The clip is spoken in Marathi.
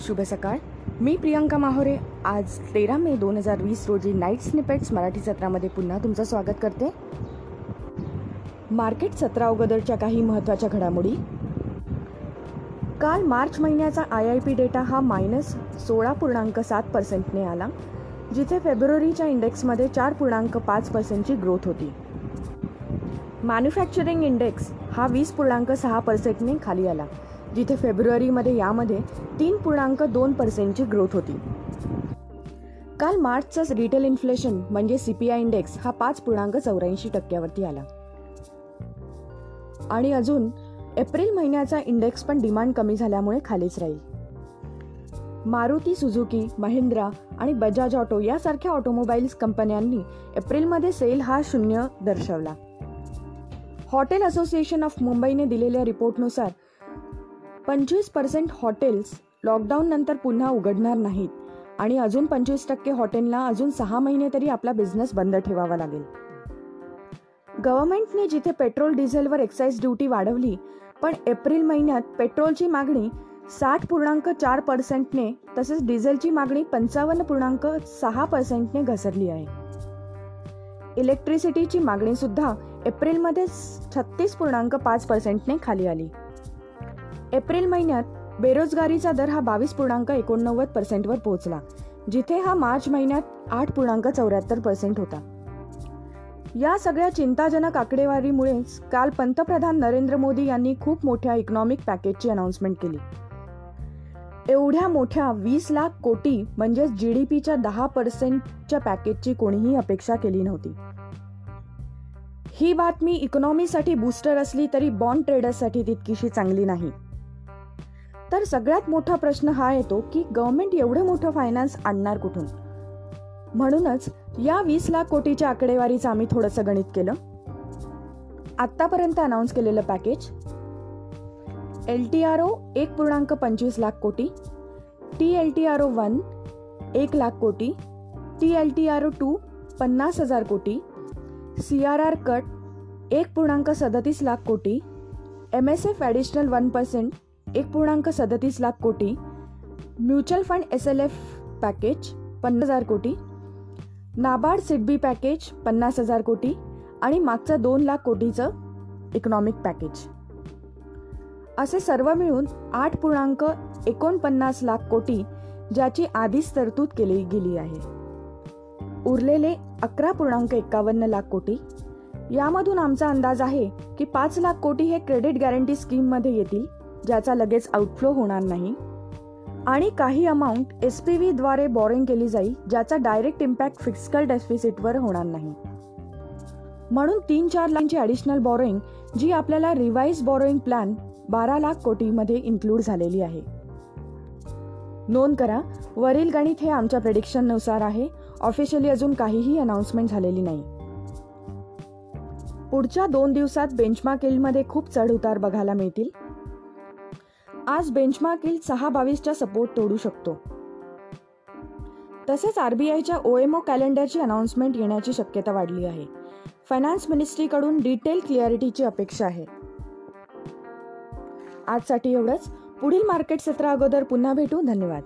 शुभ सकाळ. मी प्रियांका माहोरे. आज तेरा मे दोन हजार वीस रोजी नाईट स्निपेट्स मराठी सत्रामध्ये पुन्हा तुमचं स्वागत करते. मार्केट सत्रा अगोदरच्या काही महत्त्वाच्या घडामोडी. काल मार्च महिन्याचा आय आय पी डेटा हा मायनस सोळा पूर्णांक सात पर्सेंटने आला जिथे फेब्रुवारीच्या इंडेक्समध्ये चार पूर्णांक पाच पर्सेंटची ग्रोथ होती. मॅन्युफॅक्चरिंग इंडेक्स हा वीस पूर्णांक सहा पर्सेंटने खाली आला जिथे फेब्रुवारीमध्ये यामध्ये तीन पूर्णांक दोन पर्सेंटची ग्रोथ होती. काल मार्चचा रिटेल इन्फ्लेशन म्हणजे सी पी आय इंडेक्स हा पाच पूर्णांक चौऱ्याऐंशी टक्क्यावरती आला. आणि अजून एप्रिल महिन्याचा इंडेक्स पण डिमांड कमी झाल्यामुळे खालीच राहील. मारुती सुझुकी महिंद्रा आणि बजाज ऑटो यासारख्या ऑटोमोबाईल्स कंपन्यांनी एप्रिलमध्ये सेल हा शून्य दर्शवला. हॉटेल असोसिएशन ऑफ मुंबईने दिलेल्या रिपोर्टनुसार पंचवीस पर्सेंट हॉटेल्स लॉकडाऊन नंतर पुन्हा उघडणार नाहीत. आणि अजून पंचवीस टक्के हॉटेलला अजून सहा महिने तरी आपला बिझनेस बंद ठेवावा लागेल. गव्हर्नमेंटने जिथे पेट्रोल डिझेलवर एक्साईज ड्युटी वाढवली पण एप्रिल महिन्यात पेट्रोलची मागणी साठ पूर्णांक चार पर्सेंटने तसेच डिझेलची मागणी पंचावन्न पूर्णांक सहा पर्सेंटने घसरली आहे. इलेक्ट्रिसिटीची मागणी सुद्धा एप्रिलमध्ये छत्तीस पूर्णांक पाच पर्सेंटने खाली आली. एप्रिल महिन्यात बेरोजगारीचा दर हा बावीस पूर्णांक एकोणनव्वद पर्सेंटवर पोहोचला जिथे हा मार्च महिन्यात आठ पूर्णांक चौऱ्याहत्तर पर्सेंट होता. या सगळ्या चिंताजनक आकडेवारीमुळेच काल पंतप्रधान नरेंद्र मोदी यांनी खूप मोठ्या इकॉनॉमिक पॅकेजची अनाउन्समेंट केली. एवढ्या मोठ्या वीस लाख कोटी म्हणजेच जी डी पीच्या दहा पर्सेंटच्या पॅकेजची कोणीही अपेक्षा केली नव्हती. ही बातमी इकॉनॉमीसाठी बूस्टर असली तरी बॉन्ड ट्रेडर्ससाठी तितकीशी चांगली नाही. तर सगळ्यात मोठा प्रश्न हा येतो की गव्हर्नमेंट एवढं मोठं फायनान्स आणणार कुठून? म्हणूनच या वीस लाख कोटीच्या आकडेवारीचं आम्ही थोडंसं गणित केलं. आत्तापर्यंत अनाऊन्स केलेलं package L T R O एक पूर्णांक पंचवीस लाख कोटी T L T R O one एक लाख कोटी T L T R O two पन्नास हजार कोटी सी आर आर कट एक पूर्णांक सदतीस लाख कोटी M S F additional one percent एक पूर्णांक सदतीस लाख कोटी mutual fund S L F package पन्नास हजार कोटी नाबार्ड सिडबी पॅकेज पन्नास हजार कोटी आणि मागचं दोन लाख कोटीचं इकॉनॉमिक पॅकेज असे सर्व मिळून आठ पूर्णांक एकोणपन्नास लाख कोटी ज्याची आधीच तरतूद केली गेली आहे. उरलेले अकरा पूर्णांक एकावन्न लाख कोटी. यामधून आमचा अंदाज आहे की पाच लाख कोटी हे क्रेडिट गॅरंटी स्कीममध्ये येतील ज्याचा लगेच आउटफ्लो होणार नाही. आणि काही अमाऊंट एस पी व्हीद्वारे बॉरिंग केली जाईल ज्याचा डायरेक्ट इम्पॅक्ट फिजिकल डेफिसिटवर होणार नाही. म्हणून तीन चार लाखची ॲडिशनल बॉरोईंग जी आपल्याला रिवाईज बॉरोईंग प्लॅन बारा लाख कोटीमध्ये इन्क्लूड झालेली आहे. नोंद करा वरील गणित हे आमच्या प्रेडिक्शननुसार आहे ऑफिशियली अजून काहीही अनाउन्समेंट झालेली नाही. पुढच्या दोन दिवसात बेंचमार्कमध्ये खूप चढ उतार बघायला मिळतील. आज बेंचमार्क येईल सहा बावीसच्या सपोर्ट तोडू शकतो. तसेच आरबीआयच्या ओएमओ कॅलेंडरची अनाउन्समेंट येण्याची शक्यता वाढली आहे. फायनान्स मिनिस्ट्रीकडून डिटेल क्लिअरिटीची अपेक्षा आहे. आजसाठी एवढंच. पुढील मार्केट सत्रा अगोदर पुन्हा भेटू. धन्यवाद.